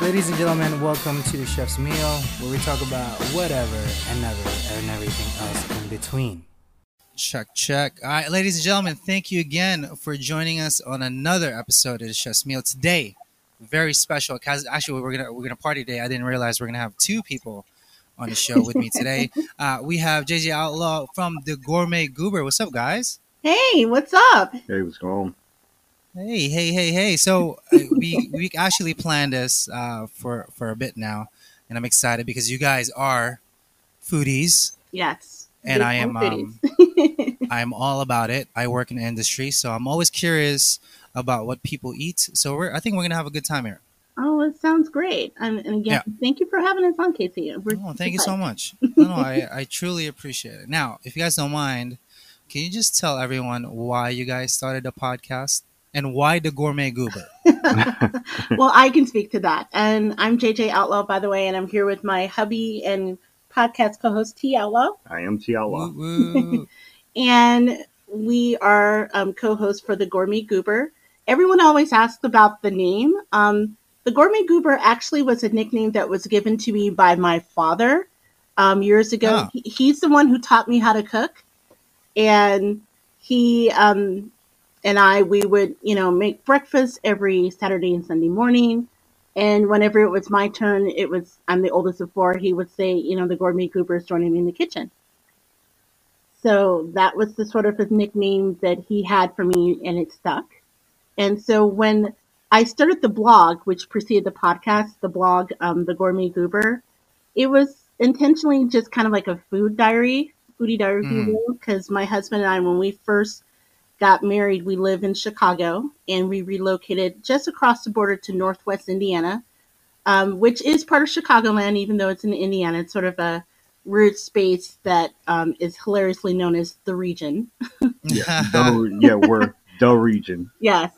Ladies and gentlemen, welcome to the Chef's Meal, where we talk about whatever and never and everything else in between. Check, check. All right, ladies and gentlemen, thank you again for joining us on another episode of the Chef's Meal today. Very special, because actually we're gonna we're gonna party today. I didn't realize we're gonna have two people on the show with me today. Uh, we have JJ Outlaw from the Gourmet Goober. What's up, guys? Hey, what's up? Hey, what's going on? Hey, hey, hey, hey! So uh, we we actually planned this uh, for for a bit now, and I'm excited because you guys are foodies, Yes. and I am um, I'm all about it. I work in the industry, so I'm always curious about what people eat. So we're I think we're gonna have a good time here. oh, it sounds great. And, and again, thank you for having us on, Casey. We're Oh, thank you so much. No, no, I, I truly appreciate it. Now, if you guys don't mind, can you just tell everyone why you guys started a podcast and why the Gourmet Goober? well, I can speak to that. And I'm JJ Outlaw, by the way, and I'm here with my hubby and podcast co-host T Outlaw, I am T Outlaw. Woo, woo. and we are um, co-hosts for the Gourmet Goober. Everyone always asks about the name. Um, the Gourmet Goober actually was a nickname that was given to me by my father um, years ago. Oh. He, he's the one who taught me how to cook, and he um, and I we would you know make breakfast every Saturday and Sunday morning. And whenever it was my turn, it was I'm the oldest of four. He would say, you know, the gourmet goober is joining me in the kitchen. So that was the sort of his nickname that he had for me, and it stuck. And so when I started the blog, which preceded the podcast, the blog, um, the Gourmet Goober, it was intentionally just kind of like a food diary, foodie diary, you Mm. because my husband and I, when we first got married, we live in Chicago, and we relocated just across the border to Northwest Indiana, um, which is part of Chicagoland, even though it's in Indiana. It's sort of a weird space that um, is hilariously known as the region. Yeah, the, yeah, we're the region. Yes.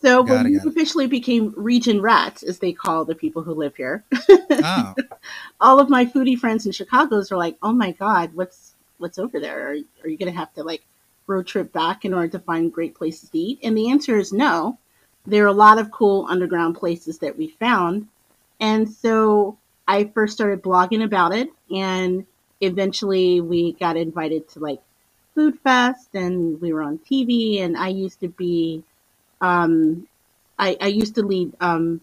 So Got it, when we got it. officially became region rats, as they call the people who live here, oh, all of my foodie friends in Chicago's are like, "Oh my God, what's what's over there? Are, are you going to have to like road trip back in order to find great places to eat?" And the answer is no. There are a lot of cool underground places that we found, and so I first started blogging about it, and eventually we got invited to like Food Fest, and we were on TV, and I used to be, um, I, I used to lead um,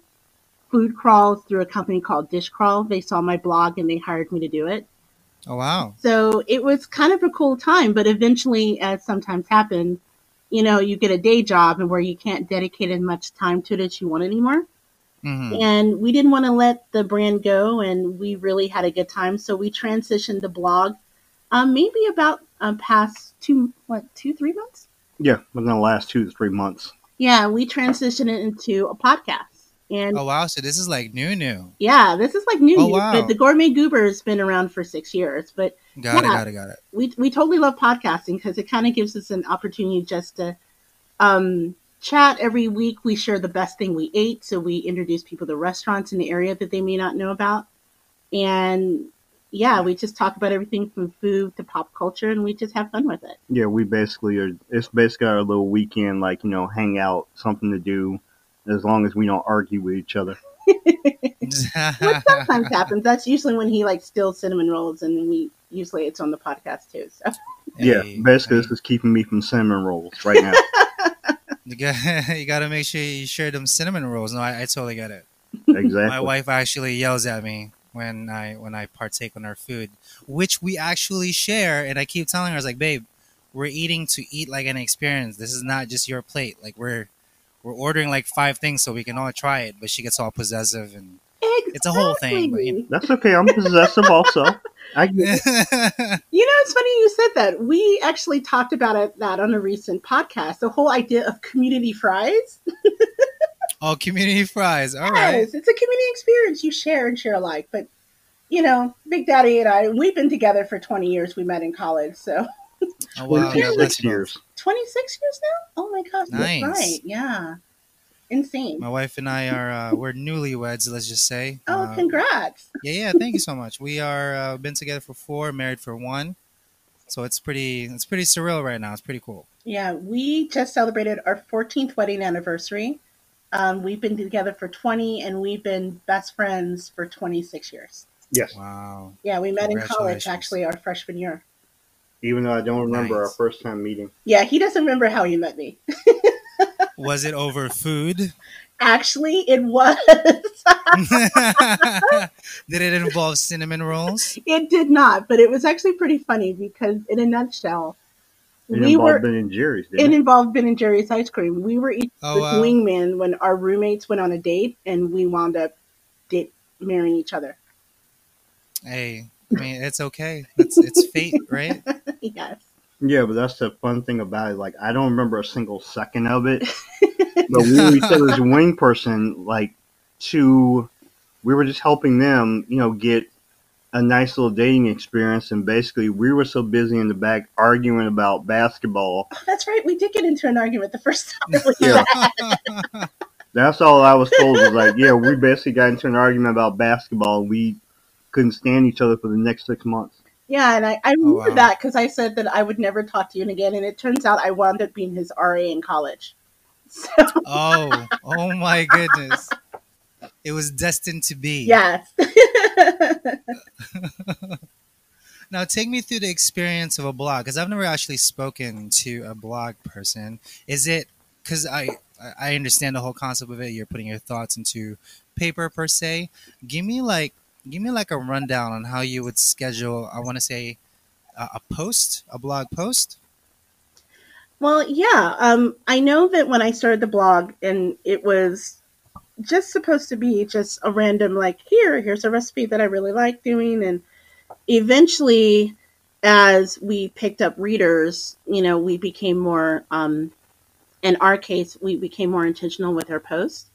food crawls through a company called Dishcrawl. They saw my blog and they hired me to do it. Oh wow. So it was kind of a cool time, but eventually, as sometimes happens, you know, you get a day job and where you can't dedicate as much time to it as you want anymore. hmm And we didn't want to let the brand go, and we really had a good time. So we transitioned the blog, um, maybe about um, past two, what, two, three months? Yeah, within the last two to three months. Yeah, we transitioned it into a podcast. And Oh wow. So this is like new, new. yeah, this is like new Oh, news, wow. but the Gourmet Goober has been around for six years. But Got it, got it, got it. we we totally love podcasting because it kind of gives us an opportunity just to um, chat every week. We share the best thing we ate, so we introduce people to restaurants in the area that they may not know about, and yeah, we just talk about everything from food to pop culture, and we just have fun with it. Yeah, we basically are. It's basically our little weekend, like you know, hang out, something to do, as long as we don't argue with each other. Which sometimes happens. That's usually when he like steals cinnamon rolls, and we usually it's on the podcast too. So yeah, Hey, basically, hey. this is keeping me from cinnamon rolls right now. You got, you got to make sure you share them cinnamon rolls. No, I, I totally get it. exactly. My wife actually yells at me when I when I partake on our food, which we actually share. And I keep telling her, I was like, "Babe, we're eating to eat like an experience. This is not just your plate. Like we're we're ordering like five things so we can all try it." But she gets all possessive, and It's a whole thing, but, you know. That's okay. I'm possessive also. I get it. You know, it's funny you said that. We actually talked about it that on a recent podcast. The whole idea of community fries. oh, community fries. All right. Yes, it's a community experience you share and share alike. But you know, Big Daddy and I, we've been together for twenty years. We met in college, so Oh, wow. God bless Twenty-six you years. Twenty six years now. Oh my gosh, Nice. that's right. Yeah, insane. My wife and I are uh, we're newlyweds. Let's just say. Oh, Uh, congrats! Yeah, yeah. Thank you so much. We are uh, been together for four, married for one. So it's pretty it's pretty surreal right now. It's pretty cool. Yeah, we just celebrated our 14th wedding anniversary. Um, we've been together for 20, and we've been best friends for 26 years. Yes. Wow. Yeah, we met in college, actually, our freshman year. Even though I don't remember our first time meeting. Yeah, he doesn't remember how he met me. Was it over food? Actually, it was. Did it involve cinnamon rolls? it did not, but it was actually pretty funny because, in a nutshell, It we involved were. Ben and Jerry's, It didn't it? involved Ben and Jerry's ice cream. We were each Oh, the wow. wingman when our roommates went on a date, and we wound up date marrying each other. Hey, I mean, it's okay. It's it's fate, right? yes. Yeah, but that's the fun thing about it. Like, I don't remember a single second of it. but we were each other's wing person, like, to, we were just helping them, you know, get a nice little dating experience. And basically, we were so busy in the back arguing about basketball. Oh, that's right. We did get into an argument the first time. we Yeah. met. That's all I was told was like, yeah, we basically got into an argument about basketball. We couldn't stand each other for the next six months. Yeah, and I, I oh, remember wow. that because I said that I would never talk to you again, and it turns out I wound up being his RA in college. So oh, oh my goodness! It was destined to be. yes, Now, take me through the experience of a blog because I've never actually spoken to a blog person. Is it because I I understand the whole concept of it? You're putting your thoughts into paper per se. Give me like give me like a rundown on how you would schedule. I want to say a, a post, a blog post. well, yeah. Um, I know that when I started the blog, and it was just supposed to be just a random like here, here's a recipe that I really like doing, and eventually, as we picked up readers, you know, we became more. Um, in our case, we became more intentional with our posts.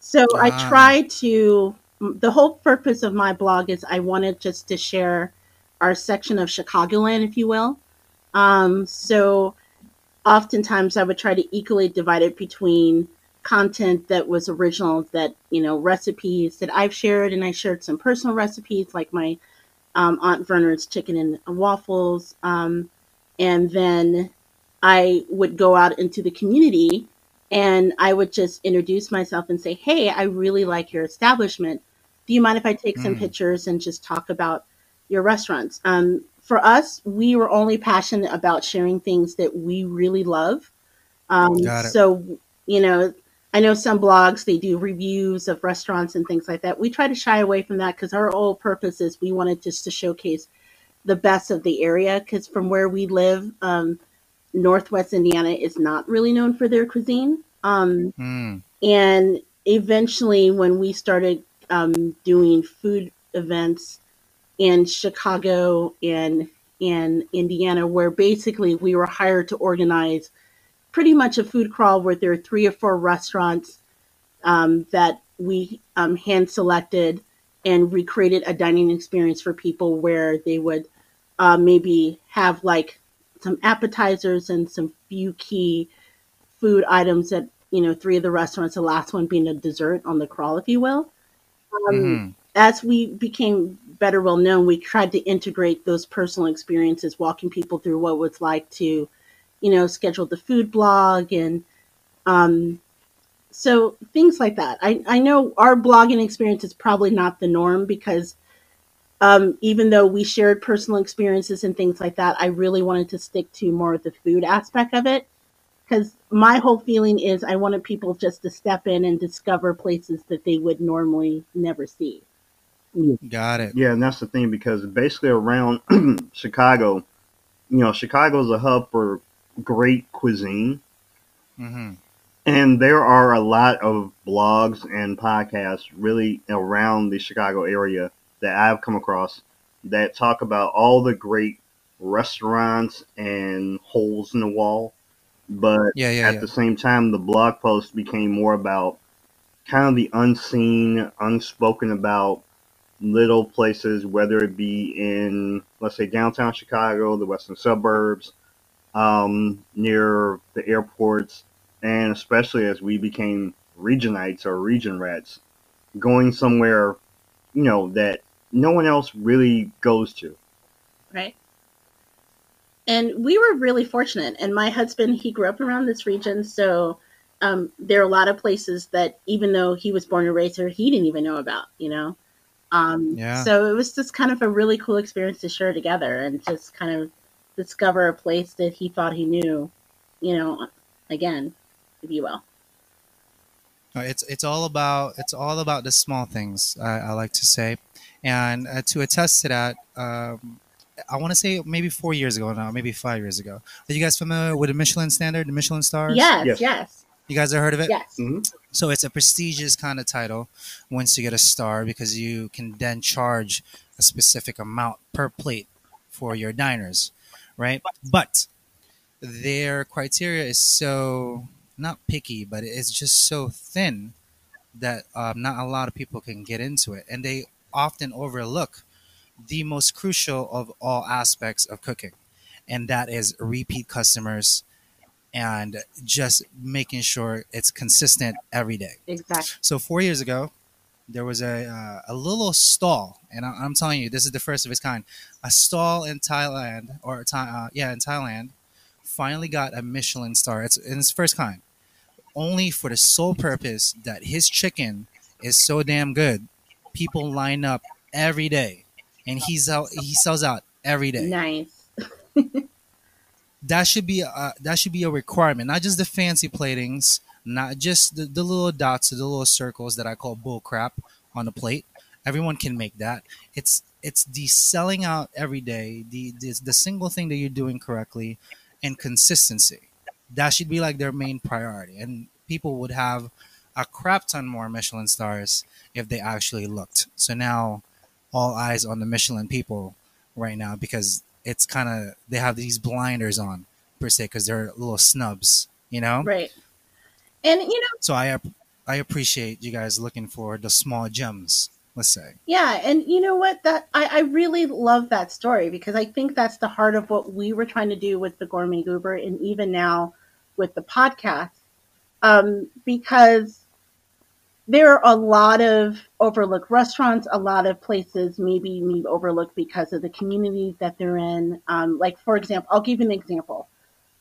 So I Ah. try to. The whole purpose of my blog is I wanted just to share our section of Chicagoland, if you will. Um, so oftentimes I would try to equally divide it between content that was original, that you know, recipes that I've shared, and I shared some personal recipes like my um, Aunt Verner's chicken and waffles, um, and then I would go out into the community and I would just introduce myself and say, "Hey, I really like your establishment. Do you mind if I take some Mm. pictures and just talk about your restaurants?" Um, for us, we were only passionate about sharing things that we really love. Um. So, you know, I know some blogs they do reviews of restaurants and things like that. We try to shy away from that because our whole purpose is we wanted just to showcase the best of the area. Because from where we live, um, Northwest Indiana is not really known for their cuisine. Um, Hmm. and eventually, when we started um, doing food events in Chicago and in Indiana, where basically we were hired to organize pretty much a food crawl where there are three or four restaurants um, that we um, hand selected and recreated a dining experience for people where they would uh, maybe have like some appetizers and some few key food items at you know three of the restaurants the last one being a dessert on the crawl if you will um, Mhm. as we became better well known we tried to integrate those personal experiences walking people through what it was like to you know schedule the food blog and um, so things like that I, I know our blogging experience is probably not the norm because um, even though we shared personal experiences and things like that i really wanted to stick to more of the food aspect of it because my whole feeling is I wanted people just to step in and discover places that they would normally never see. Got it. Yeah, and that's the thing because basically around Chicago, you know, Chicago is a hub for great cuisine. hmm And there are a lot of blogs and podcasts really around the Chicago area that I've come across that talk about all the great restaurants and holes in the wall. But Yeah, yeah, at yeah. the same time, the blog post became more about kind of the unseen, unspoken about little places, whether it be in, let's say, downtown Chicago, the western suburbs, um, near the airports, and especially as we became regionites or region rats, going somewhere, you know, that no one else really goes to. Right. And we were really fortunate. And my husband, he grew up around this region. So um, there are a lot of places that even though he was born and raised here, he didn't even know about. You know, um, Yeah. So it was just kind of a really cool experience to share together and just kind of discover a place that he thought he knew. You know, again, if you will. It's it's all about it's all about the small things. I, I like to say, and uh, to attest to that, um, I want to say maybe four years ago now, maybe five years ago. Are you guys familiar with the Michelin standard, the Michelin stars? Yes, Yes. yes, You guys have heard of it? yes. So it's a prestigious kind of title once you get a star because you can then charge a specific amount per plate for your diners, right? But their criteria is so not picky, but it's just so thin that um, not a lot of people can get into it, and they often overlook the most crucial of all aspects of cooking, and that is repeat customers and just making sure it's consistent every day. Exactly. So four years ago, there was a uh, a little stall, and I, I'm telling you, this is the first of its kind. A stall in Thailand, or uh, yeah, in Thailand, finally got a Michelin star. It's in its first kind, only for the sole purpose that his chicken is so damn good. People line up every day, and he's out. He sells out every day. Nice. that should be a, that should be a requirement. Not just the fancy platings not just the, the little dots or the little circles that i call bull crap on the plate. Everyone can make that. It's it's the selling out every day the the, the single thing that you're doing correctly and consistency. That should be like their main priority. And people would have a crap ton more michelin stars if they actually looked. So now all eyes on the michelin people right now because it's kind of they have these blinders on per se because they're little snubs, you know. Right. And you know, So I I appreciate you guys looking for the small gems. Let's say. yeah, and you know what? That I, I really love that story because I think that's the heart of what we were trying to do with the Gourmet Goober, and even now with the podcast, um, because there are a lot of overlooked restaurants, a lot of places maybe need overlooked because of the communities that they're in. Um, like for example, I'll give you an example.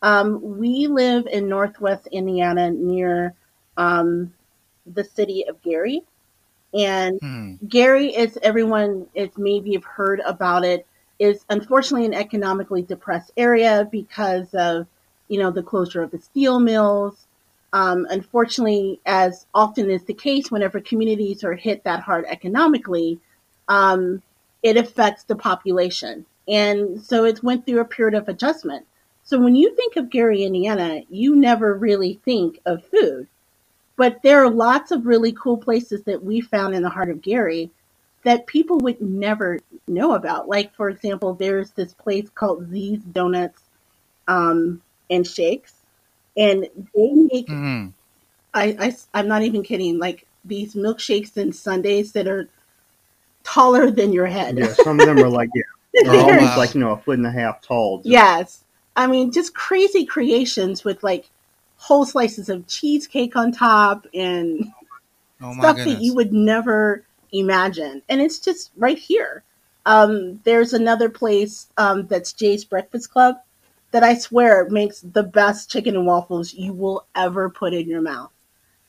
Um, we live in Northwest Indiana near um, the city of Gary, and Hmm. Gary is everyone is maybe have heard about it is unfortunately an economically depressed area because of you know the closure of the steel mills. Um, unfortunately, as often is the case, whenever communities are hit that hard economically, um, it affects the population, and so it went through a period of adjustment. So when you think of Gary, Indiana, you never really think of food but there are lots of really cool places that we found in the heart of Gary that people would never know about. Like, for example, there's this place called Z's Donuts um, and Shakes, and they make, Hmm. I, I, am not even kidding, like these milkshakes and sundaes that are taller than your head. Yeah, some of them are like yeah, they're almost wow. like you know a foot and a half tall. Just- Yes. I mean, just crazy creations with like whole slices of cheesecake on top and Oh stuff goodness. that you would never imagine. And it's just right here. Um, there's another place um, that's Jay's Breakfast Club that I swear makes the best chicken and waffles you will ever put in your mouth.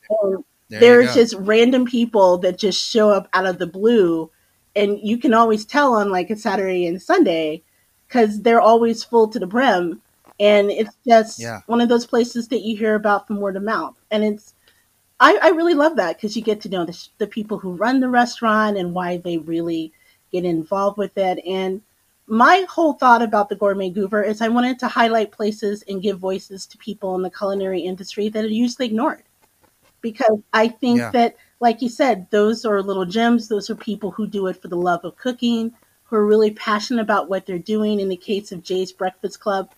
And There there's just random people that just show up out of the blue, and you can always tell on like a Saturday and Sunday because they're always full to the brim. And it's just Yeah. one of those places that you hear about from word of mouth. And it's I, I really love that because you get to know the, the people who run the restaurant and why they really get involved with it. And my whole thought about the Gourmet Goober is I wanted to highlight places and give voices to people in the culinary industry that are usually ignored. Because I think Yeah. that, like you said, those are little gems. Those are people who do it for the love of cooking, who are really passionate about what they're doing. In the case of Jay's Breakfast Club,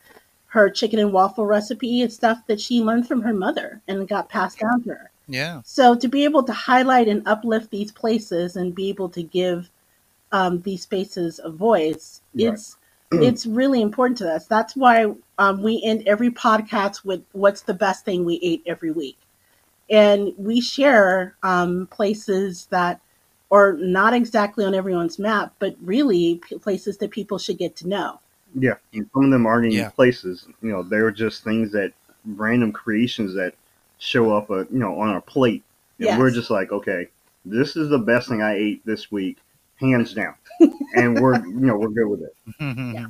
her chicken and waffle recipe is stuff that she learned from her mother and got passed down to her. yeah. So to be able to highlight and uplift these places and be able to give um, these spaces of voice, Right. it's it's really important to us. That's why um, we end every podcast with "What's the best thing we ate every week," and we share um, places that are not exactly on everyone's map, but really places that people should get to know. Yeah, and some of them aren't even Yeah. places. You know, they're just things that random creations that show up, uh, you know, on our plate, and Yes. we're just like, okay, this is the best thing I ate this week, hands down, and we're you know we're good with it. Yeah.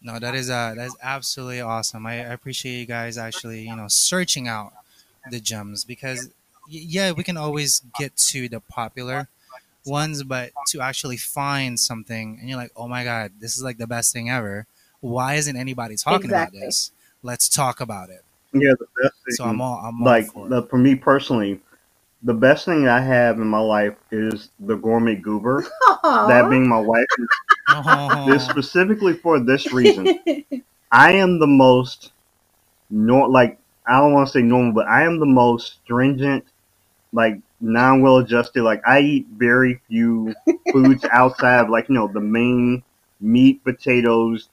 No, that is uh that is absolutely awesome. I, I appreciate you guys actually, you know, searching out the gems because yeah, we can always get to the popular ones, but to actually find something and you're like, "Oh my god, this is like the best thing ever. Why isn't anybody talking Exactly. about this? Let's talk about it." Yeah, the best thing, So I'm all I'm like all for the, for me personally, the best thing I have in my life is the gourmet goober. That being my wife. This specifically for this reason. I am the most nor like I don't want to say normal, but I am the most stringent, like non well adjusted. Like I eat very few foods outside of like you know the main meat, potatoes,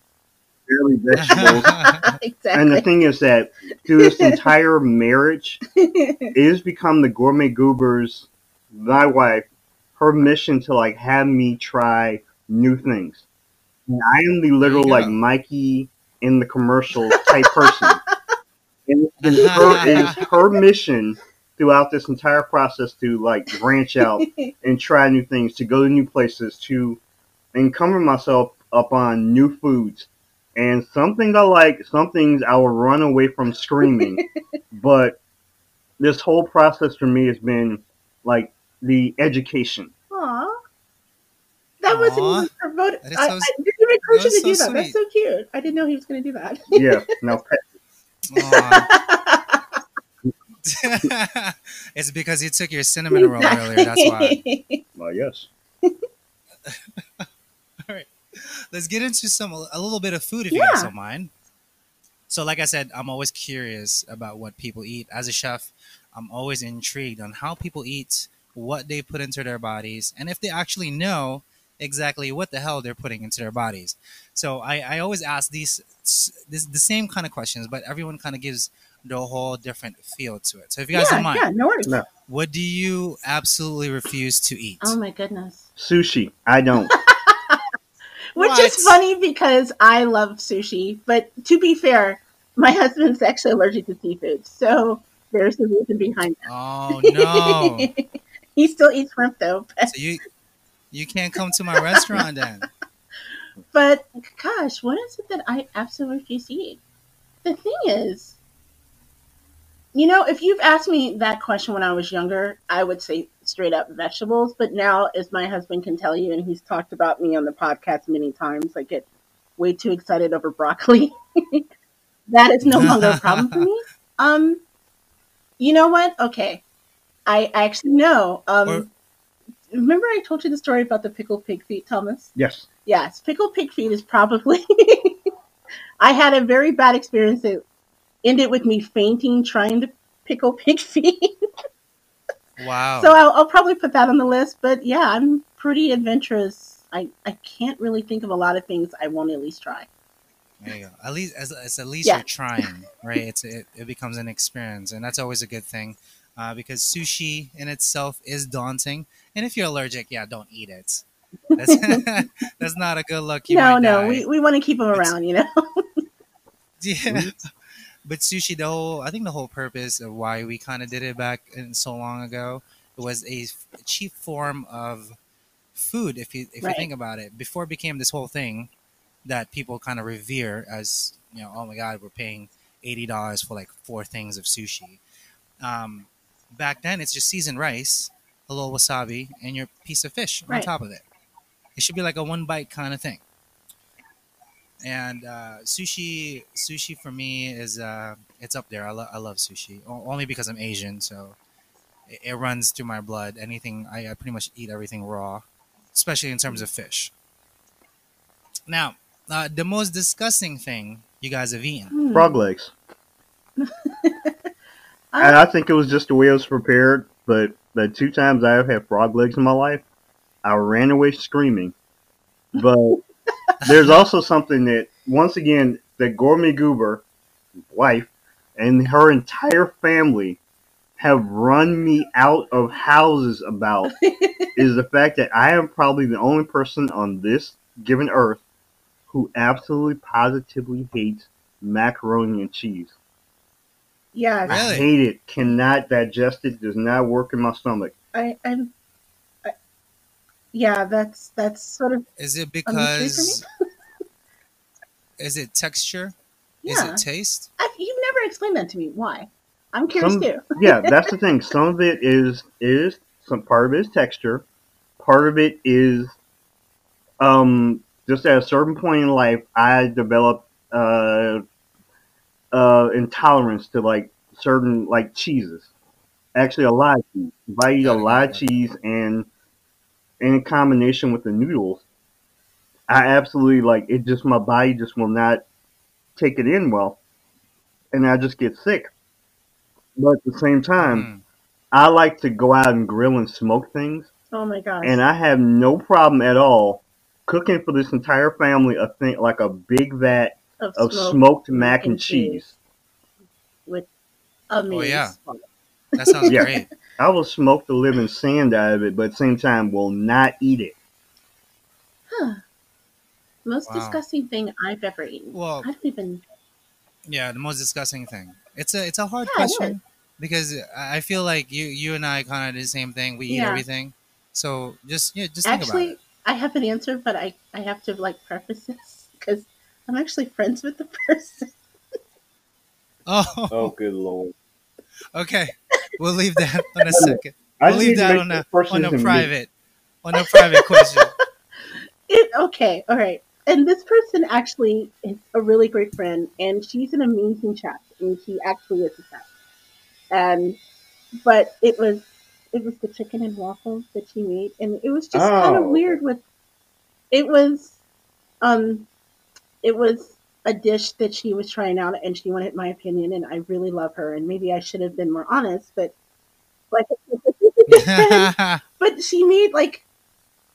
barely vegetables. and the thing is that through this entire marriage, it has become the gourmet goobers, my wife, her mission to like have me try new things. And I am the literal There like. Mikey in the commercials type person. And it's her, it is her mission throughout this entire process to like branch out and try new things, to go to new places, to encumber myself upon new foods. And some things I like, some things I will run away from screaming. but this whole process for me has been like the education. Aw. That wasn't Aw. even promoted. That is I, so- I didn't even encourage that you is to do so that. That's so cute. I didn't know he was going to do that. Yeah. Now, Aw. it's because you took your cinnamon roll earlier. That's why. well, yes. Let's get into some a little bit of food if you guys don't mind. So, like I said, I'm always curious about what people eat. As a chef, I'm always intrigued on how people eat, what they put into their bodies, and if they actually know exactly what the hell they're putting into their bodies. So, I, I always ask these this, the same kind of questions, but everyone kind of gives the whole different feel to it. So, if you guys yeah, don't mind, yeah, no worries. No. what do you absolutely refuse to eat? Oh my goodness. Sushi. I don't. Which What? is funny because I love sushi, but to be fair, my husband's actually allergic to seafood, so there's the reason behind that. Oh no! he still eats shrimp though, but, so you you can't come to my restaurant then. but gosh, what is it that I absolutely refuse to eat? The thing is, you know, if you've asked me that question when I was younger, I would say straight up vegetables. But now, as my husband can tell you, and he's talked about me on the podcast many times, I get way too excited over broccoli. that is no longer a problem for me. Um, you know what? Okay, I actually know. Um, Or- remember I told you the story about the pickled pig feet, Thomas? Yes. Yes, pickled pig feet is probably. I had a very bad experience that ended with me fainting trying to pickle pig feet. Wow. So I'll, I'll probably put that on the list. But yeah, I'm pretty adventurous. I, I can't really think of a lot of things I won't at least try. There you go. At least, as, as at least Yeah. you're trying, right? It's it, it becomes an experience, and that's always a good thing, uh, because sushi in itself is daunting. And if you're allergic, yeah, don't eat it. That's that's not a good look. You no, no, die. we, we want to keep them It's- around, you know? Yeah. But sushi, the whole I think the whole purpose of why we kind of did it back in so long ago was a cheap form of food. If you if Right. you think about it, before it became this whole thing that people kind of revere as you know, oh my god, we're paying eighty dollars for like four things of sushi. Um, back then, it's just seasoned rice, a little wasabi, and your piece of fish on top of it. It should be like a one bite kind of thing. And uh, sushi, sushi for me is uh, it's up there. I, lo- I love sushi O- only because I'm Asian, so it, it runs through my blood. Anything I, I pretty much eat everything raw, especially in terms of fish. Now, uh, the most disgusting thing you guys have eaten. Hmm. Frog legs. And I think it was just the way it was prepared. But the two times I have had frog legs in my life, I ran away screaming. But there's also something that, once again, the gourmet goober wife and her entire family have run me out of houses about is the fact that I am probably the only person on this given earth who absolutely positively hates macaroni and cheese. Yeah, I Really? hate it. Cannot digest it. Does not work in my stomach. I, I'm. I, yeah, that's that's sort of Is it mystery for me. because? is it texture? Is yeah. it taste? I, you've never explained that to me. Why? I'm curious Some- too. yeah, that's the thing. Some of it is is some part of it is texture. Part of it is um just at a certain point in life I developed uh uh intolerance to like certain like cheeses. Actually a lot of cheese. If I eat a Gotta lot of cheese and in combination with the noodles, I absolutely like it just my body just will not take it in well. And I just get sick. But at the same time, Mm. I like to go out and grill and smoke things, Oh my gosh. and I have no problem at all cooking for this entire family a thing like a big vat of smoke smoked mac and and cheese. cheese. with amazing. Oh, yeah. That sounds Yeah. great. I will smoke the living sand out of it, but at the same time will not eat it. Huh. Most Wow. disgusting thing I've ever eaten. Well, I don't even. yeah, the most disgusting thing. It's a it's a hard Yeah, question because I I feel like you you and I kind of do the same thing. We eat Yeah. everything. So just yeah, just think about Actually, it. I have an answer, but I I have to like preface this because I'm actually friends with the person. Oh, oh, good lord! Okay. We'll leave that on a second. I We'll leave that on the a on a private on a private question. It, okay, all right. And this person actually is a really great friend, and she's an amazing chef, and she actually is a chef. And but it was it was the chicken and waffles that she made, and it was just kind Oh, of weird. With it was, um, it was a dish that she was trying out, and she wanted my opinion, and I really love her, and maybe I should have been more honest, but like. but she made like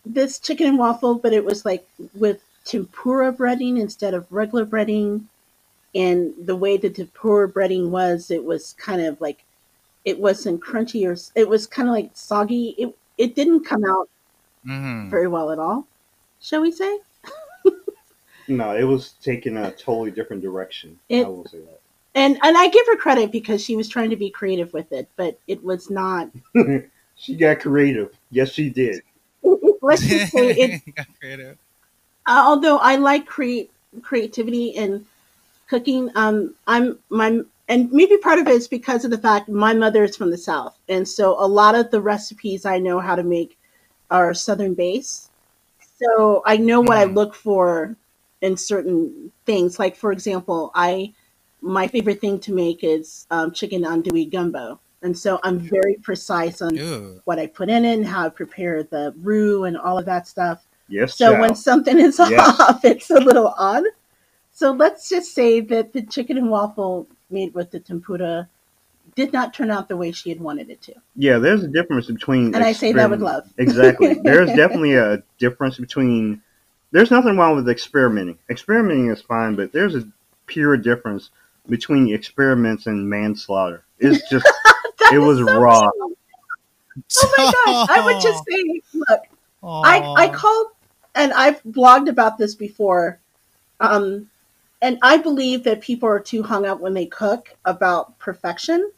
this chicken and waffle, but it was like with tempura breading instead of regular breading. And the way the tempura breading was, it was kind of like it wasn't crunchy or it was kind of like soggy. It it didn't come out hmm very well at all, shall we say? No, it was taking a totally different direction. It- I will say that. And and I give her credit because she was trying to be creative with it, but it was not. she got creative. Yes, she did. Let's just say it Got creative. Uh, although I like create creativity and cooking, um, I'm my and maybe part of it is because of the fact my mother is from the south, and so a lot of the recipes I know how to make are southern based. So I know what I Mhm. look for in certain things. Like for example, I my favorite thing to make is um, chicken andouille gumbo, and so I'm very precise on Ooh. what I put in it, and how I prepare the roux, and all of that stuff. Yes, So child. when something is Yes. off, it's a little odd. So let's just say that the chicken and waffle made with the tempura did not turn out the way she had wanted it to. Yeah, there's a difference between. And I say that with love. Exactly. There's definitely a difference between. There's nothing wrong with experimenting. Experimenting is fine, but there's a pure difference between experiments and manslaughter. It's just. it was so raw. true. Oh my gosh! I would just say, look, I I called and I've blogged about this before, um, and I believe that people are too hung up when they cook about perfection,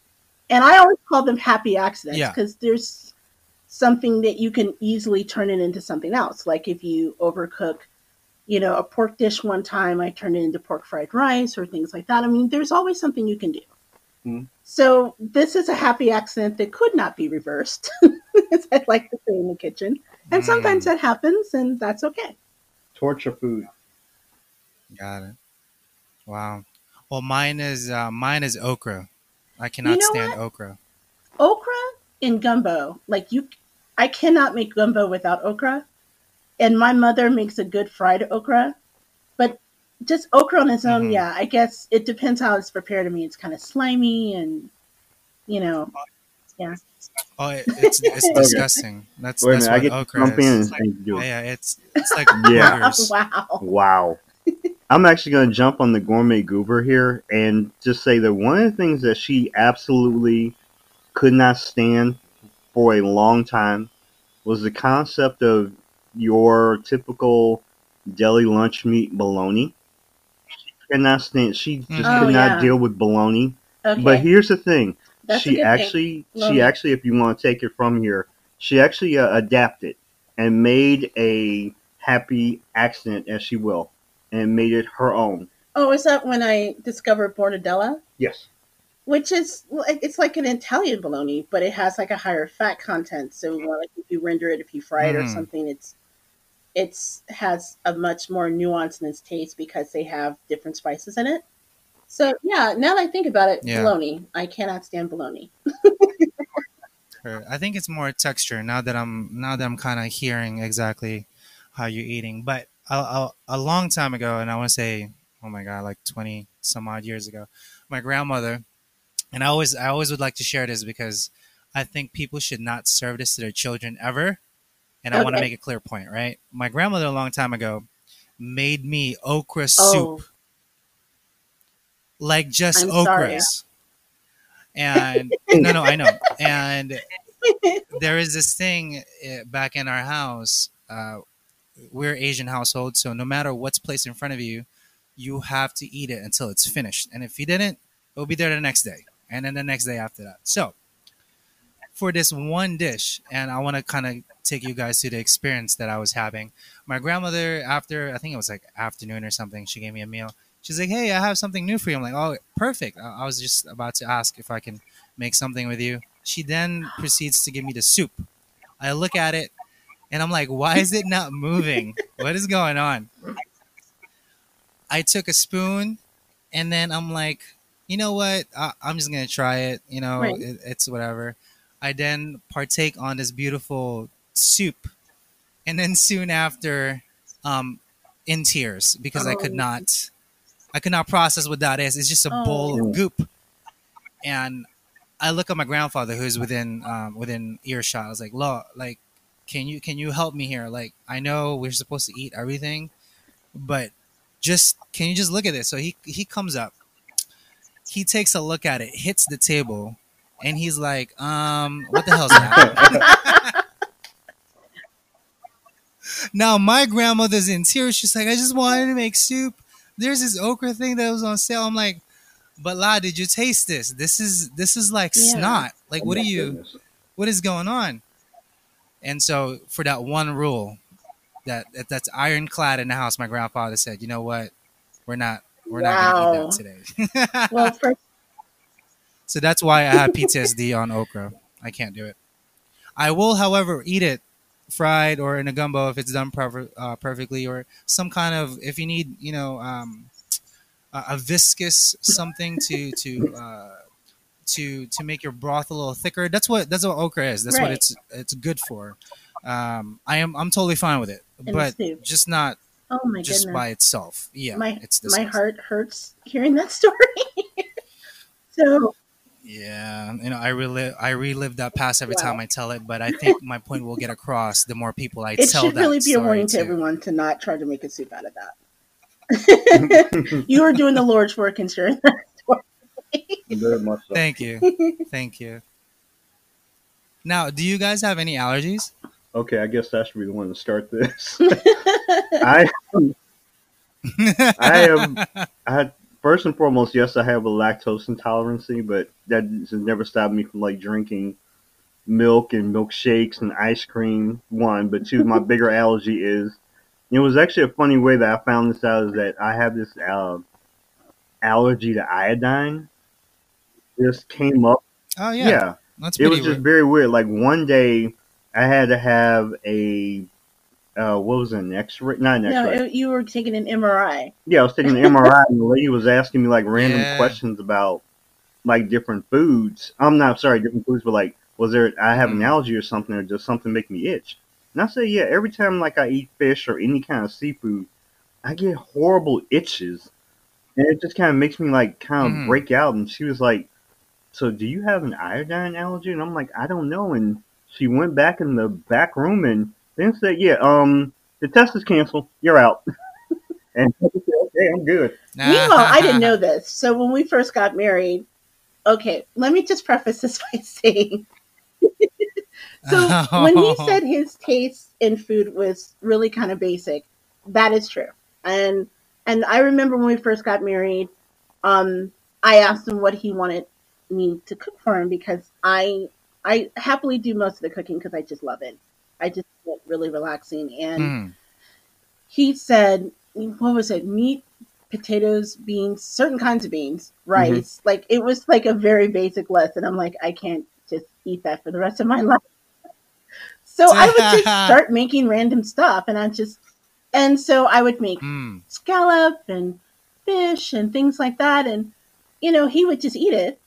and I always call them happy accidents Yeah. because there's something that you can easily turn it into something else. Like if you overcook, you know, a pork dish one time, I turn it into pork fried rice or things like that. I mean, there's always something you can do. Hmm. So this is a happy accident that could not be reversed, as I'd like to say in the kitchen. And sometimes Mm, that happens, and that's okay. torture food. got it. Wow. Well, mine is uh, mine is okra. I cannot know stand what? okra. Okra in gumbo, like you, I cannot make gumbo without okra. And my mother makes a good fried okra, but just okra on its own, Mhm. yeah, I guess it depends how it's prepared. I mean, it's kind of slimy, and you know, yeah. Oh, it, it's it's Okay. disgusting. That's Wait that's minute, I what get okra in is. and, and Yeah, it's it's like Yeah. boogers. wow. Wow. I'm actually going to jump on the gourmet goober here and just say that one of the things that she absolutely could not stand for a long time was the concept of your typical deli lunch meat bologna. She cannot stand. She just Oh, could not yeah. deal with bologna. Okay. But here's the thing: That's she actually, she actually, if you want to take it from here, she actually uh, adapted and made a happy accident, as she will, and made it her own. Oh, is that when I discovered Mortadella? Yes. Which is like it's like an Italian bologna, but it has like a higher fat content. So like if you render it, if you fry it or Mm. something, it's it's has a much more nuance in its taste because they have different spices in it. So yeah, now that I think about it, Yeah. bologna. I cannot stand bologna. I think it's more texture now that I'm now that I'm kind of hearing exactly how you're eating. But a, a, a long time ago, and I want to say, oh my god, like twenty some odd years ago, my grandmother, and I always I always would like to share this because I think people should not serve this to their children ever, and I want to make a clear point. Right, my grandmother a long time ago made me okra Oh, soup, like just I'm sorry. okras. And no, no, I know. And there is this thing uh, back in our house. Uh, we're Asian household, so no matter what's placed in front of you, you have to eat it until it's finished. And if you didn't, it'll be there the next day, and then the next day after that. So, for this one dish, and I want to kind of take you guys through the experience that I was having. My grandmother, after I think it was like afternoon or something, she gave me a meal. She's like, "Hey, I have something new for you." I'm like, "Oh, perfect." I, I was just about to ask if I can make something with you. She then proceeds to give me the soup. I look at it and I'm like, why is it not moving? What is going on? I took a spoon and then I'm like, you know what? I, I'm just going to try it. You know, Right. it, it's whatever. I then partake on this beautiful soup. And then soon after, um, in tears because I could Oh. not, I could not process what that is. It's just a bowl Oh. of goop. And I look at my grandfather who's within um, within earshot. I was like, "Law, like, can you can you help me here? Like, I know we're supposed to eat everything, but just can you just look at this?" So he he comes up, he takes a look at it, hits the table, and he's like, "Um, what the hell's that?" now my grandmother's in tears. She's like, "I just wanted to make soup. There's this okra thing that was on sale." I'm like. But La, did you taste this? This is this is like Yeah. snot. Like, what Oh are you? goodness. what is going on? And so for that one rule that, that that's ironclad in the house, my grandfather said, you know what? We're not we're not gonna Wow. eat that today. well, first, so that's why I have PTSD on okra. I can't do it. I will, however, eat it fried or in a gumbo if it's done proper, uh, perfectly, or some kind of if you need, you know, um, a, a viscous something to to uh, to to make your broth a little thicker. That's what that's what okra is. That's what it's it's good for. Um, I am I'm totally fine with it, And but just not oh my just goodness, by itself. Yeah, my it's my heart hurts hearing that story. so Yeah, you know, I relive I relive that past every Wow. time I tell it, but I think my point will get across the more people I it tell It should that really be a warning to to. everyone to not try to make a soup out of that. you are doing the Lord's work in sharing that story. Very much so. Thank you, thank you. Now, do you guys have any allergies? Okay, I guess I should be the one to start this. I I am. I first and foremost, yes, I have a lactose intolerance, but that has never stopped me from like drinking milk and milkshakes and ice cream. One, but two, my bigger allergy is. It was actually a funny way that I found this out is that I have this uh, allergy to iodine. Just came up. Oh yeah, yeah that's it was pretty just very weird. Like one day, I had to have a uh, what was it, an X-ray? Not an X-ray. it- you were taking an MRI. yeah, I was taking an MRI, and the lady was asking me like random Yeah. questions about like different foods. I'm not sorry, different foods, but like, was there? I have an Mhm. allergy or something, or does something make me itch? And I said, yeah. Every time like I eat fish or any kind of seafood, I get horrible itches, and it just kind of makes me like kind of Mhm. break out. And she was like, "So do you have an iodine allergy?" And I'm like, "I don't know." And she went back in the back room and then said, "Yeah, um, the test is canceled. You're out." and said, "Okay, I'm good." Meanwhile, I didn't know this. So when we first got married, okay, let me just preface this by saying so when he said his taste in food was really kind of basic, that is true. And and I remember when we first got married, um, I asked him what he wanted me to cook for him because I I happily do most of the cooking because I just love it. I just feel really relaxing. And Mm. he said, what was it? Meat, potatoes, beans, certain kinds of beans, rice. Like it was like a very basic list. And I'm like, I can't just eat that for the rest of my life. So I would just start making random stuff and I just, and so I would make Mm. scallop and fish and things like that. And, you know, he would just eat it.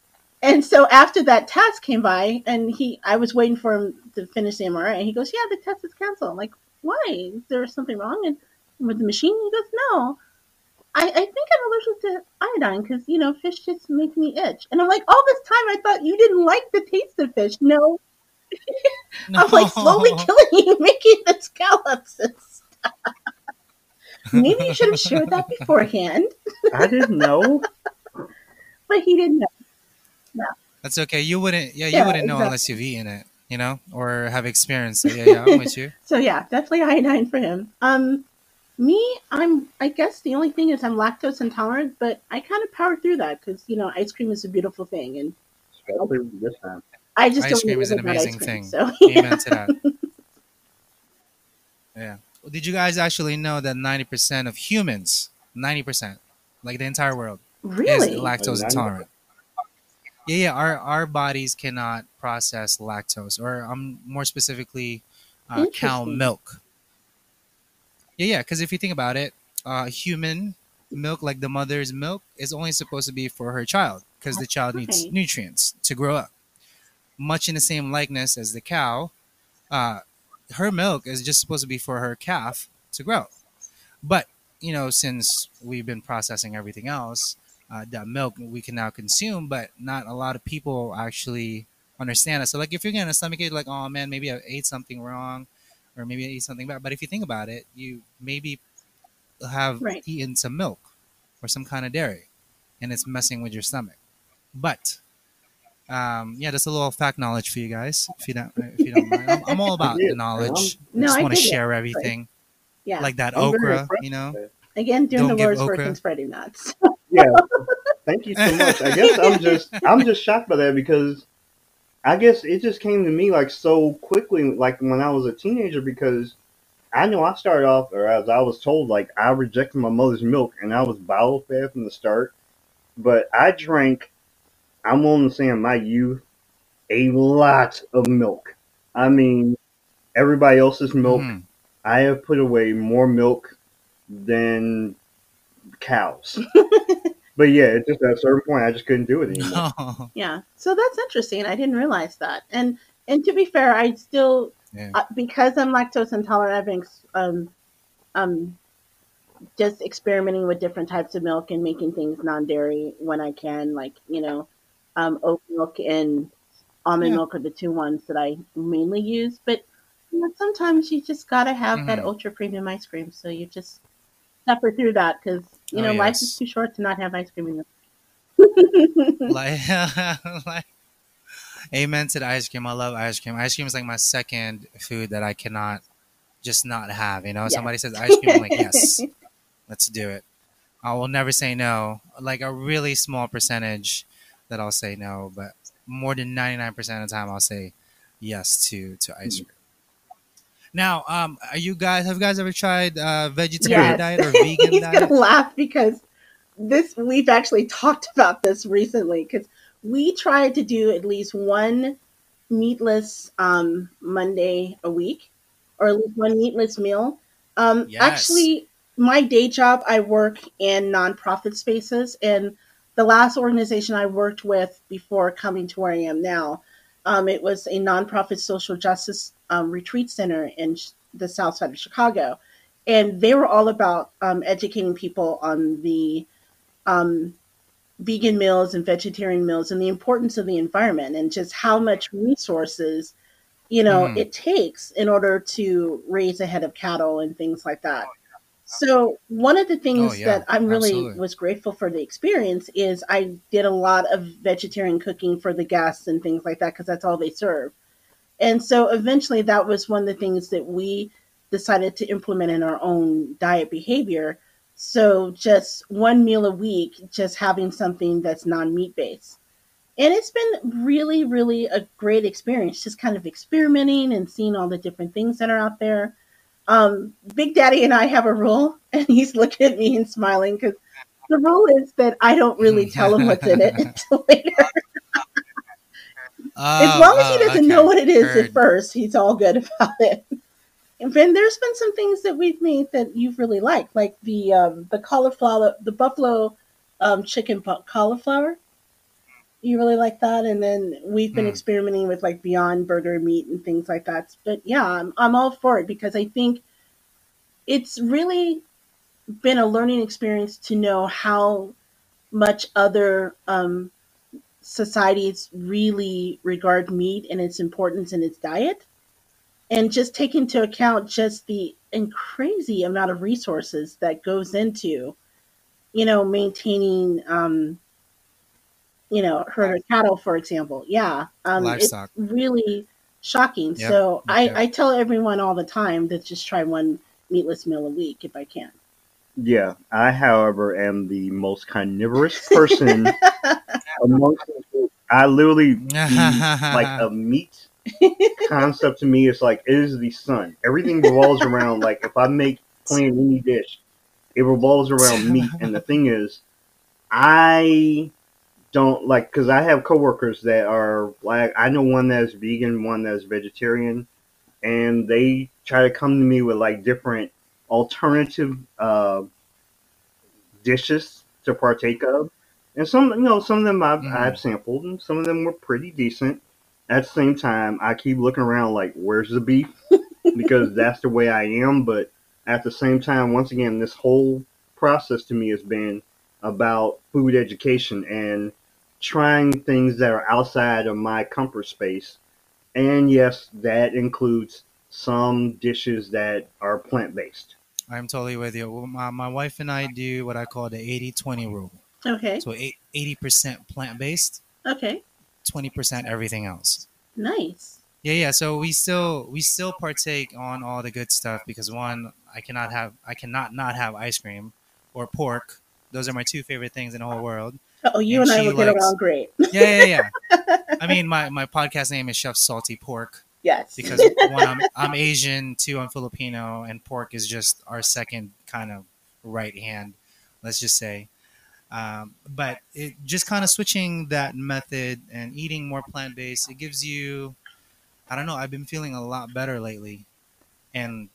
And so after that test came by and he, I was waiting for him to finish the MRI and he goes, yeah, the test is canceled. I'm like, why? Is there something wrong and with the machine? He goes, no, I, I think I'm allergic to iodine because, you know, fish just make me itch. And I'm like, all this time I thought you didn't like the taste of fish. No, I'm like slowly killing you, making the scallops and stuff. Maybe you should have shared that beforehand, I didn't know. but he didn't know. That's okay. You wouldn't. Yeah, you Yeah, wouldn't know exactly. unless you've eaten it. You know, or have experienced it. Yeah, yeah. I'm with you. So yeah, definitely iodine for him. Um, me, I'm. I guess the only thing is I'm lactose intolerant, but I kind of power through that because you know ice cream is a beautiful thing, and Especially this time. I just Ice don't cream is an amazing cream, thing. So Amen to that. Yeah. Did you guys actually know that 90% of humans, 90%, like the entire world, really, is lactose intolerant? Yeah, yeah. Our our bodies cannot process lactose, or um, more specifically, uh, cow milk. Yeah, yeah. Because if you think about it, uh, human milk, like the mother's milk, is only supposed to be for her child, because the child needs nutrients to grow up. Much in the same likeness as the cow, uh, her milk is just supposed to be for her calf to grow. But you know, since we've been processing everything else, uh, that milk we can now consume, but not a lot of people actually understand it. So, like, if you're getting a stomach ache, like, oh man, maybe I ate something wrong, or maybe I ate something bad. But if you think about it, you maybe have Right. eaten some milk or some kind of dairy, and it's messing with your stomach. But um, yeah, that's a little fact knowledge for you guys, if you don't, if you don't mind. I'm, I'm all about the knowledge. I No, just I want to dig it. share everything, yeah. like that I'm okra, you know. Again, doing don't the Lord's work and spreading nuts. Yeah. Thank you so much. I guess I'm just I'm just shocked by that because I guess it just came to me like so quickly like when I was a teenager because I know I started off or as I was told like I rejected my mother's milk and I was bottle fed from the start. But I drank I'm willing to say in my youth a lot of milk. I mean everybody else's milk Mhm. I have put away more milk than cows. but yeah, it's just at a certain point I just couldn't do it anymore. No. Yeah, so that's interesting. I didn't realize that. And and to be fair, I still Yeah. uh, because I'm lactose intolerant. I've been um um just experimenting with different types of milk and making things non-dairy when I can. Like you know, um, oat milk and almond Yeah. milk are the two ones that I mainly use. But you know, sometimes you just gotta have that Mhm. ultra premium ice cream. So you just suffer through that because you Oh, know life yes. is too short to not have ice cream in your like, like, amen to the ice cream. I love ice cream. Ice cream is like my second food that I cannot just not have. You know, Yes. somebody says ice cream, I'm like, yes, let's do it. I will never say no. Like a really small percentage that I'll say no, but more than ninety nine percent of the time I'll say yes to to ice mm-hmm. cream. Now, um, are you guys have you guys ever tried uh, vegetarian Yes. diet or vegan He's diet? gonna laugh because this we've actually talked about this recently because we tried to do at least one meatless um, Monday a week, or at least one meatless meal. Um, Yes. Actually, my day job, I work in nonprofit spaces, and the last organization I worked with before coming to where I am now, um, it was a nonprofit social justice um, retreat center in sh- the south side of Chicago. And they were all about um, educating people on the um, vegan meals and vegetarian meals and the importance of the environment and just how much resources you know Mhm. it takes in order to raise a head of cattle and things like that. So one of the things Oh, yeah, that i'm really absolutely. was grateful for the experience is i did a lot of vegetarian cooking for the guests and things like that because that's all they serve and so eventually that was one of the things that we decided to implement in our own diet behavior. So just one meal a week, just having something that's non meat based. and it's been really, really a great experience. Just kind of experimenting and seeing all the different things that are out there. Um, Big Daddy and I have a rule, and he's looking at me and smiling because the rule is that I don't really tell him what's in it until later. as long as he Oh, doesn't okay. know what it is Heard. at first, he's all good about it. And then there's been some things that we've made that you've really liked, like the um, the cauliflower, the buffalo um, chicken pu- cauliflower. You really like that, and then we've been Mm. experimenting with like Beyond Burger meat and things like that. But yeah, I'm I'm all for it because I think it's really been a learning experience to know how much other um, societies really regard meat and its importance in its diet. And just take into account just the and crazy amount of resources that goes into you know maintaining um you know herd of cattle for example. Yeah um Livestock. it's really shocking. Yep, so i i tell everyone all the time to just try one meatless meal a week if i can Yeah, I, however, am the most carnivorous person amongst. I literally like a meat concept to me It's like it is the sun. Everything revolves around like if I make plain any dish, it revolves around meat. And the thing is, I don't like because I have coworkers that are like I know one that's vegan, one that's vegetarian, and they try to come to me with like different alternative uh, dishes to partake of. And some, you know, some of them I've, Mhm. I've sampled, and some of them were pretty decent. At the same time, I keep looking around like, where's the beef? because that's the way I am. But at the same time, once again, this whole process to me has been about food education and trying things that are outside of my comfort space. And yes, that includes some dishes that are plant based. I'm totally with you. My, my wife and I do what I call the 80 20 rule. okay So 80% plant based, okay 20% everything else. nice Yeah, yeah. So we still we still partake on all the good stuff because one, I cannot have I cannot not have ice cream or pork. Those are my two favorite things in the whole world. oh you And and, i will get along great Yeah, yeah, yeah. I mean, my, my podcast name is Chef Salty Pork yes because one, I'm, I'm Asian, two, I'm Filipino, and pork is just our second kind of right hand, let's just say. Um, but it just kind of switching that method and eating more plant based, it gives you, I don't know, I've been feeling a lot better lately, and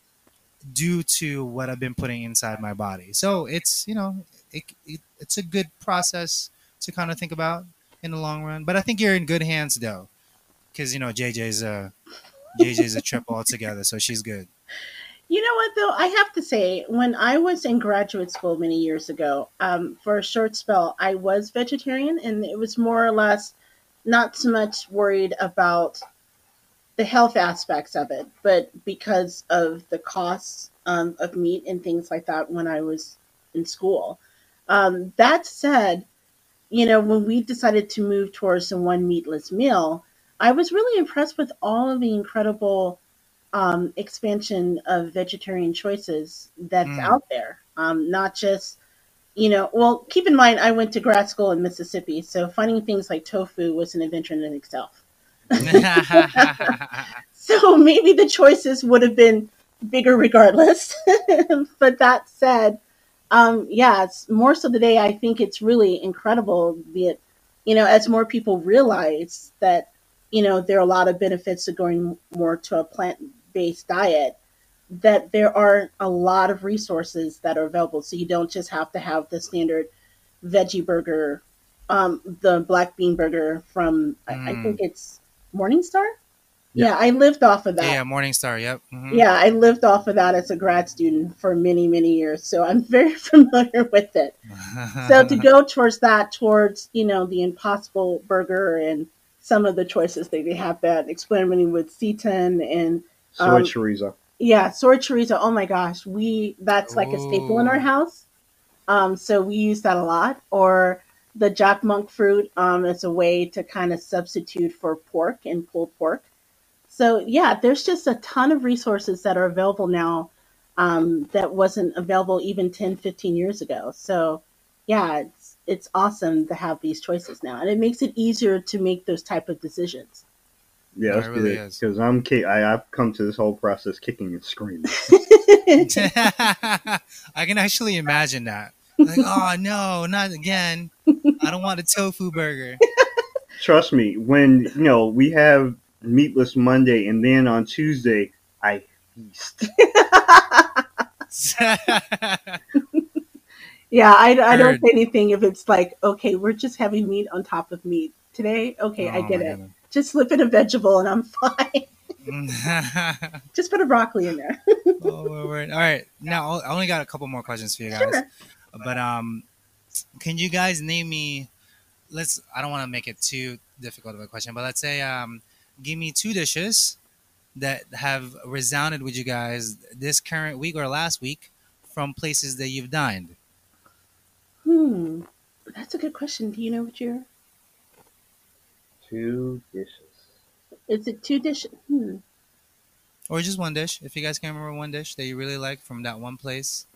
due to what I've been putting inside my body. So it's you know, it, it it's a good process to kind of think about in the long run. But I think you're in good hands though, because you know JJ's a JJ's a trip altogether, so she's good. You know what, though? I have to say, when I was in graduate school many years ago, um, for a short spell, I was vegetarian, and it was more or less not so much worried about the health aspects of it, but because of the costs um, of meat and things like that when I was in school. Um, that said, you know, when we decided to move towards a one meatless meal, I was really impressed with all of the incredible um, expansion of vegetarian choices that's Mm. out there. Um, not just, you know, well, keep in mind, I went to grad school in Mississippi, so finding things like tofu was an adventure in itself. So maybe the choices would have been bigger regardless. but that said, um, yeah, it's more so today. I think it's really incredible that, you know, as more people realize that, you know, there are a lot of benefits to going more to a plant based diet, that there are a lot of resources that are available. So you don't just have to have the standard veggie burger, um, the black bean burger from, I, I Mm. think it's Morningstar. Yeah. Yeah, I lived off of that. yeah, Morningstar. Yep. mhm. Yeah, I lived off of that as a grad student for many, many years. So I'm very familiar with it. So to go towards that, towards, you know, the Impossible Burger and some of the choices that they have that experimenting with seitan and Soy Um, chorizo. yeah, soy chorizo. Oh my gosh, we that's like a staple in our house. Um, so we use that a lot. Or the jack monk fruit um, as a way to kind of substitute for pork and pulled pork. So yeah, there's just a ton of resources that are available now um, that wasn't available even 10, 15 years ago. So yeah, it's it's awesome to have these choices now, and it makes it easier to make those type of decisions. Yeah, No, that's really good. is. Because I'm kick. I, I've come to this whole process kicking and screaming. I can actually imagine that. Like, oh no, not again. I don't want a tofu burger. Trust me, when you know we have meatless Monday, and then on Tuesday I feast. Yeah, I, I don't say anything if it's like, okay, we're just having meat on top of meat today. Okay, I Oh, get it. goodness. Just slip in a vegetable and I'm fine. just put a broccoli in there. oh, word. All right. Now, I only got a couple more questions for you guys. Sure. But um, can you guys name me? Let's. I don't want to make it too difficult of a question, but let's say um, give me two dishes that have resounded with you guys this current week or last week from places that you've dined. Hmm. That's a good question. Do you know what you're? Two dishes. Is it two dishes? Hmm. Or just one dish. If you guys can remember one dish that you really like from that one place.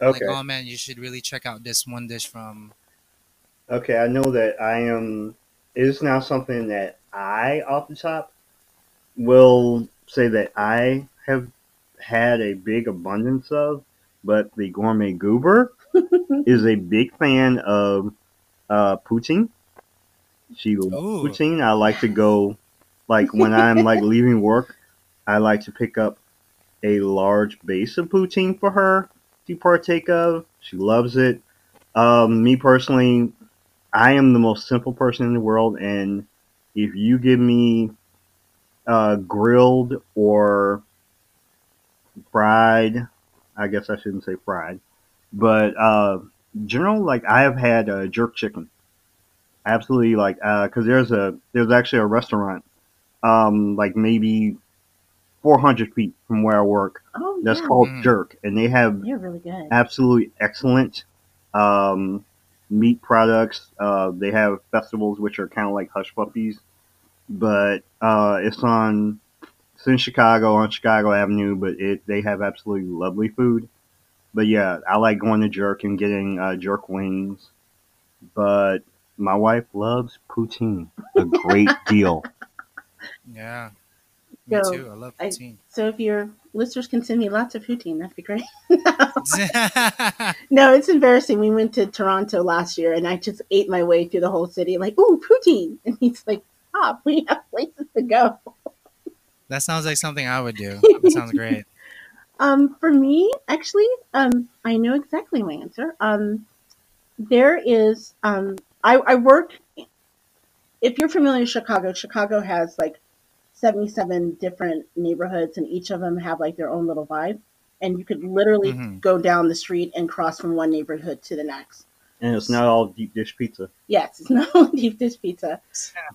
Okay. Like, oh man, you should really check out this one dish from. Okay, I know that I am. It is now something that I, off the top, will say that I have had a big abundance of, but the gourmet goober is a big fan of uh, poutine. She loves Ooh. poutine. I like to go, like when I'm like leaving work, I like to pick up a large base of poutine for her to partake of. She loves it. Um, me personally, I am the most simple person in the world, and if you give me uh, grilled or fried, I guess I shouldn't say fried, but uh, general like I have had uh, jerk chicken. Absolutely, like because there's a there's actually a restaurant, um, like maybe 400 feet from where I work. Oh, That's yeah. called Mm. Jerk, and they have You're really good. absolutely excellent um, meat products. Uh, they have festivals which are kind of like hush puppies, but uh, it's on it's in Chicago on Chicago Avenue. But it they have absolutely lovely food. But yeah, I like going to Jerk and getting uh, jerk wings. But my wife loves poutine a great deal. Yeah. Me So, too. I love I- poutine. So if your listeners can send me lots of poutine, that'd be great. no, it's embarrassing. We went to Toronto last year, and I just ate my way through the whole city, like, "Ooh, poutine!" And he's like, "Stop! We have places to go." that sounds like something I would do. That sounds great. Um, for me, actually, um, I know exactly my answer. Um, there is, um, I, I work. If you're familiar with Chicago, Chicago has like 77 different neighborhoods, and each of them have like their own little vibe. And you could literally Mhm. go down the street and cross from one neighborhood to the next. And it's not all deep dish pizza. Yes, it's not all deep dish pizza.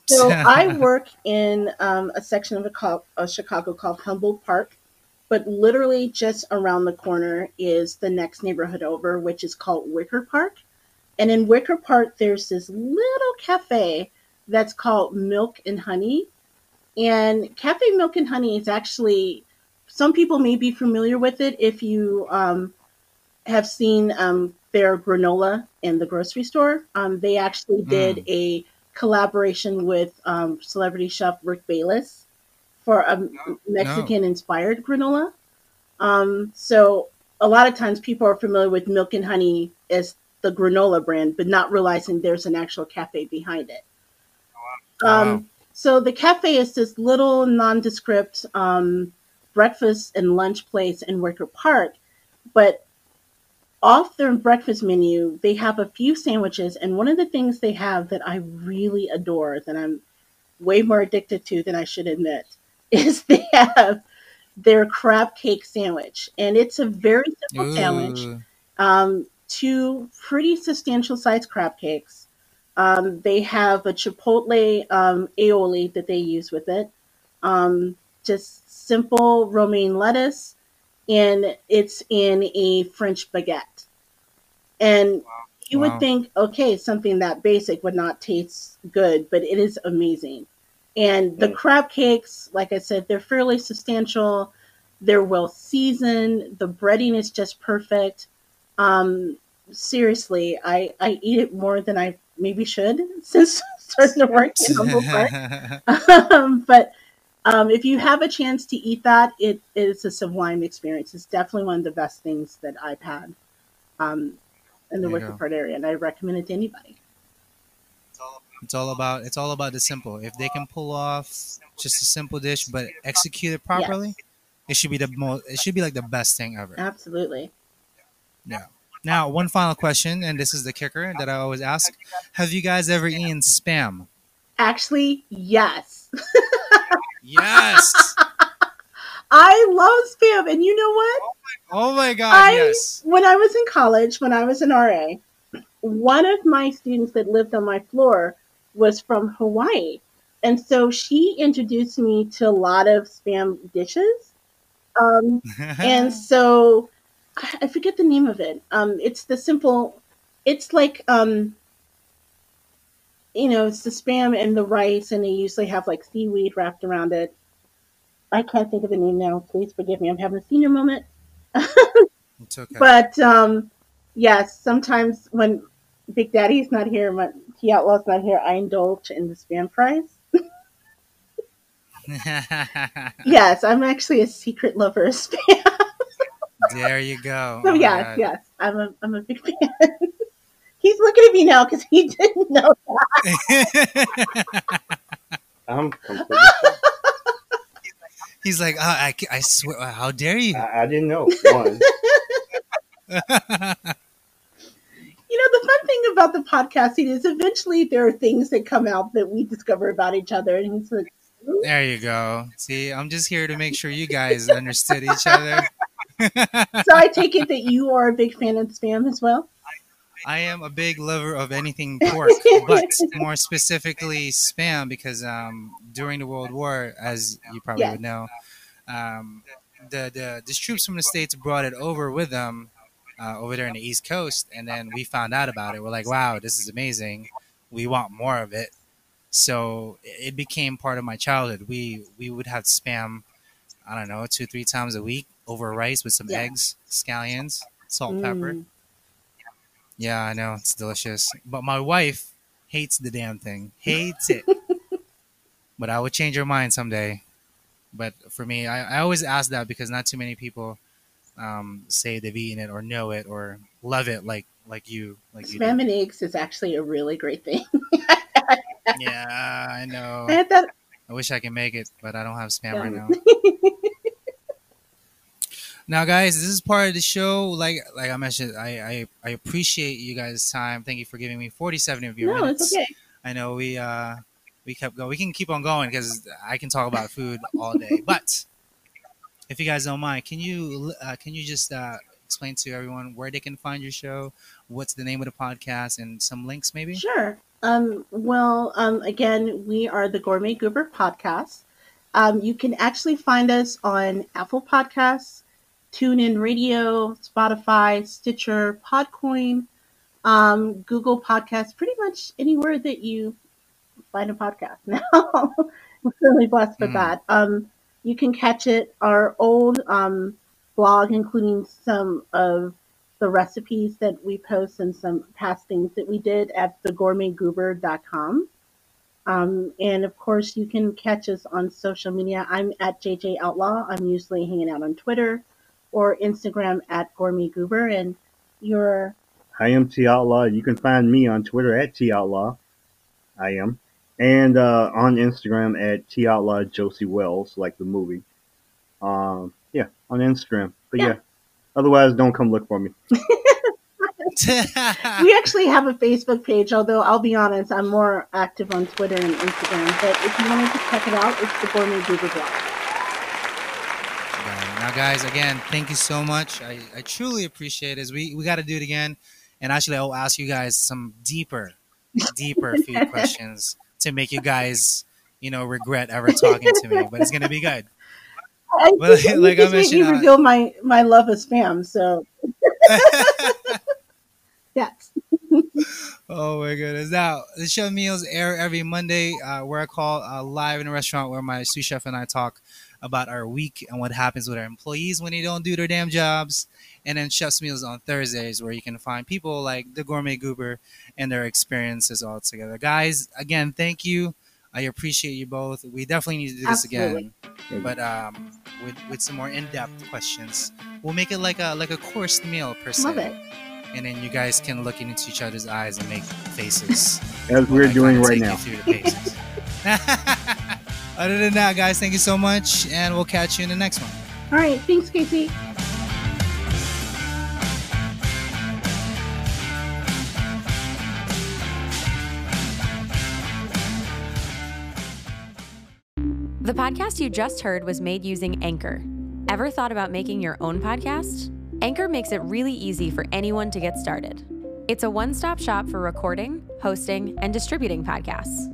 So I work in um, a section of, a call, of Chicago called Humboldt Park, but literally just around the corner is the next neighborhood over, which is called Wicker Park. And in Wicker Park, there's this little cafe that's called Milk and Honey. And Cafe Milk and Honey is actually, some people may be familiar with it if you um, have seen um, their granola in the grocery store. Um, they actually did a collaboration with um, celebrity chef Rick Bayless for a Mexican inspired granola. Um, so a lot of times people are familiar with Milk and Honey as the granola brand, but not realizing there's an actual cafe behind it. Wow. Um, so the cafe is this little nondescript um, breakfast and lunch place in Wicker Park, but off their breakfast menu, they have a few sandwiches, and one of the things they have that I really adore, that I'm way more addicted to than I should admit, is they have their crab cake sandwich, and it's a very simple sandwich Ooh. um, two pretty substantial sized crab cakes. Um, they have a chipotle um, aioli that they use with it. Um, just simple romaine lettuce, and it's in a French baguette. And you Wow. would think, okay, something that basic would not taste good, but it is amazing. And the Mm. crab cakes, like I said, they're fairly substantial. They're well seasoned. The breading is just perfect. Um, seriously, I I eat it more than I maybe should since starting to work in Humboldt Park. um, but um, if you have a chance to eat that, it is a sublime experience. It's definitely one of the best things that I've had um, in the Wicker. Park area, and I recommend it to anybody. It's all about it's all about the simple. If they can pull off just a simple dish but execute it properly, it should be the most. It should be like the best thing ever. Absolutely. Yeah. Now, one final question, and this is the kicker that I always ask: Have you guys ever eaten spam? Actually, yes. Yes. I love spam, and you know what? Oh, oh my God! I yes. when I was in college, when I was an RA, one of my students that lived on my floor was from Hawaii, and so she introduced me to a lot of spam dishes. Um, and so I forget the name of it. Um, it's the simple. It's like um, you know, it's the spam and the rice, and they usually have like seaweed wrapped around it. I can't think of the name now. Please forgive me. I'm having a senior moment. it's okay. But um, yes, sometimes when Big Daddy's not here, my T Outlaw's not here, I indulge in the spam fries. Yes, I'm actually a secret lover of spam. there you go. So Oh yes, yes, I'm a I'm a big fan. He's looking at me now because he didn't know. That. I'm completely. He's like, oh, I, I swear, how dare you? I, I didn't know. One. You know, the fun thing about the podcasting is eventually there are things that come out that we discover about each other, and he's like, there you go. See, I'm just here to make sure you guys understood each other. so I take it that you are a big fan of spam as well. I am a big lover of anything pork, but more specifically spam because um, during the World War, as you probably Yes. would know, um, the, the the troops from the states brought it over with them uh, over there in the East Coast, and then we found out about it. We're like, wow, this is amazing. We want more of it. So it became part of my childhood. We we would have spam, I don't know, two three times a week over rice with some Yeah. eggs, scallions, salt, pepper. Mm. Yeah, I know it's delicious, but my wife hates the damn thing, hates it. but I would change her mind someday. But for me, I, I always ask that because not too many people um, say they've eaten it or know it or love it like like you like you. Spam and eggs is actually a really great thing. Yeah, I know. I that. I wish I could make it, but I don't have spam Yeah. right now. Now, guys, this is part of the show. Like, like I mentioned, I, I, I appreciate you guys' time. Thank you for giving me forty-seven of your No, minutes. it's okay. I know we uh we kept going. We can keep on going because I can talk about food all day. But if you guys don't mind, can you uh, can you just uh, explain to everyone where they can find your show, what's the name of the podcast, and some links maybe? Sure. Um, well, um, again, we are the Gourmet Goober podcast. Um, you can actually find us on Apple Podcasts, TuneIn Radio, Spotify, Stitcher, Podcoin, um, Google Podcasts, pretty much anywhere that you find a podcast now. We're really blessed with Mm. that. Um, you can catch it, our old um, blog, including some of the recipes that we post and some past things that we did at thegourmetgoober.com. Um, and of course, you can catch us on social media. I'm at JJ Outlaw. I'm usually hanging out on Twitter or Instagram at Gourmet. And you're I am T Outlaw. You can find me on Twitter at T Outlaw. I am. And uh, on Instagram at T Outlaw Josey Wales, like the movie. Um, yeah, on Instagram. But yeah. Yeah. Otherwise, don't come look for me. we actually have a Facebook page, although I'll be honest, I'm more active on Twitter and Instagram. But if you wanted to check it out, it's the Gourmet Goober blog. Now, guys, again, thank you so much. I, I truly appreciate it. We we got to do it again, and actually, I'll ask you guys some deeper, deeper food questions to make you guys, you know, regret ever talking to me. But it's gonna be good. I Well, think you like I just made me mentioned, uh, reveal my, my love of spam. So, yes. Oh my goodness! Now the show meals air every Monday, uh, where I call uh, live in a restaurant where my sous chef and I talk about our week and what happens with our employees when they don't do their damn jobs. And then Chef's Meals on Thursdays, where you can find people like the Gourmet Goober and their experiences all together. Guys, again, thank you. I appreciate you both. We definitely need to do this Absolutely. again, but um, with with some more in-depth questions. We'll make it like a like a course meal per se, Love it. and then you guys can look into each other's eyes and make faces. As we're doing kinda right take now. Other than that, guys, thank you so much, and we'll catch you in the next one. All right. Thanks, Casey. The podcast you just heard was made using Anchor. Ever thought about making your own podcast? Anchor makes it really easy for anyone to get started. It's a one stop shop for recording, hosting, and distributing podcasts.